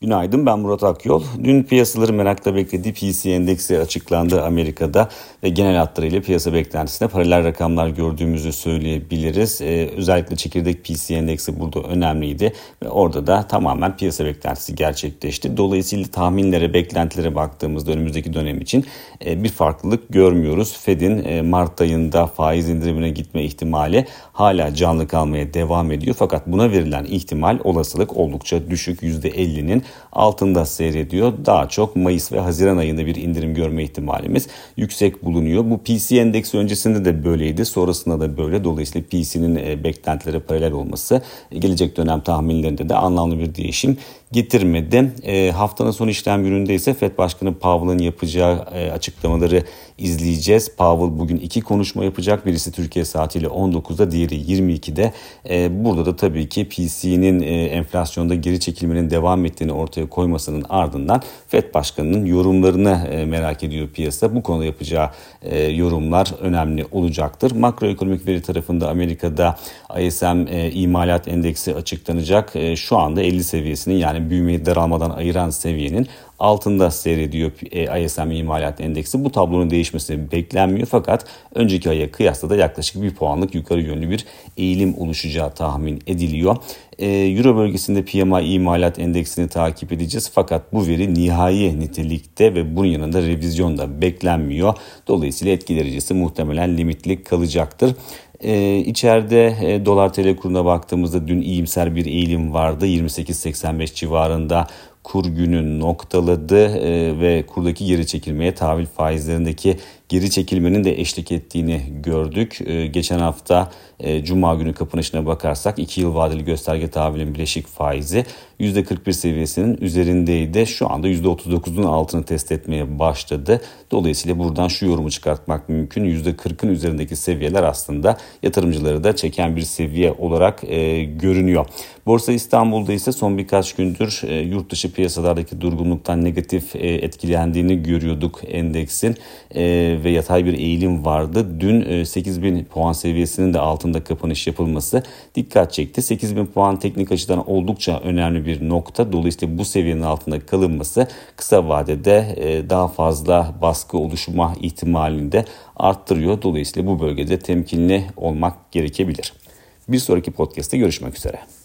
Günaydın ben Murat Akyol. Dün piyasaları merakla beklediği PC endeksi açıklandı Amerika'da ve genel hatlarıyla piyasa beklentisine paralel rakamlar gördüğümüzü söyleyebiliriz. Ee, özellikle çekirdek PC endeksi burada önemliydi ve orada da tamamen piyasa beklentisi gerçekleşti. Dolayısıyla tahminlere, beklentilere baktığımızda önümüzdeki dönem için e, bir farklılık görmüyoruz. Fed'in e, Mart ayında faiz indirimine gitme ihtimali hala canlı kalmaya devam ediyor. Fakat buna verilen ihtimal olasılık oldukça düşük %50'nin altında seyrediyor. Daha çok Mayıs ve Haziran ayında bir indirim görme ihtimalimiz yüksek bulunuyor. Bu PC endeksi öncesinde de böyleydi. Sonrasında da böyle. Dolayısıyla PC'nin e, beklentilere paralel olması e, gelecek dönem tahminlerinde de anlamlı bir değişim getirmedi. E, haftanın son işlem gününde ise FED Başkanı Powell'ın yapacağı e, açıklamaları izleyeceğiz. Powell bugün iki konuşma yapacak. Birisi Türkiye saatiyle 19'da, diğeri 22'de. E, burada da tabii ki PC'nin e, enflasyonda geri çekilmenin devam ettiğini ortaya koymasının ardından FED Başkanı'nın yorumlarını e, merak ediyor piyasa. Bu konuda yapacağı e, yorumlar önemli olacaktır. Makroekonomik veri tarafında Amerika'da ISM e, imalat endeksi açıklanacak. Şu anda 50 seviyesinin yani büyümeyi daralmadan ayıran seviyenin altında seyrediyor e, ISM imalat endeksi. Bu tablonun değişmesi beklenmiyor fakat önceki aya kıyasla da yaklaşık bir puanlık yukarı yönlü bir eğilim oluşacağı tahmin ediliyor. E, Euro bölgesinde PMI imalat endeksini takip edeceğiz fakat bu veri nihai nitelikte ve bunun yanında revizyon da beklenmiyor. Dolayısıyla etki derecesi muhtemelen limitli kalacaktır. Ee, içeride e, dolar tl kuruna baktığımızda dün iyimser bir eğilim vardı. 28.85 civarında kur günü noktaladı e, ve kurdaki geri çekilmeye tahvil faizlerindeki geri çekilmenin de eşlik ettiğini gördük. E, geçen hafta e, Cuma günü kapanışına bakarsak 2 yıl vadeli gösterge tahvilin bileşik faizi %41 seviyesinin üzerindeydi. Şu anda %39'un altını test etmeye başladı. Dolayısıyla buradan şu yorumu çıkartmak mümkün. %40'ın üzerindeki seviyeler aslında yatırımcıları da çeken bir seviye olarak e, görünüyor. Borsa İstanbul'da ise son birkaç gündür e, yurt dışı piyasalardaki durgunluktan negatif e, etkilendiğini görüyorduk endeksin e, ve yatay bir eğilim vardı. Dün e, 8000 puan seviyesinin de altında kapanış yapılması dikkat çekti. 8000 puan teknik açıdan oldukça önemli bir nokta. Dolayısıyla bu seviyenin altında kalınması kısa vadede e, daha fazla baskı oluşma ihtimalini de arttırıyor. Dolayısıyla bu bölgede temkinli olmak gerekebilir. Bir sonraki podcast'te görüşmek üzere.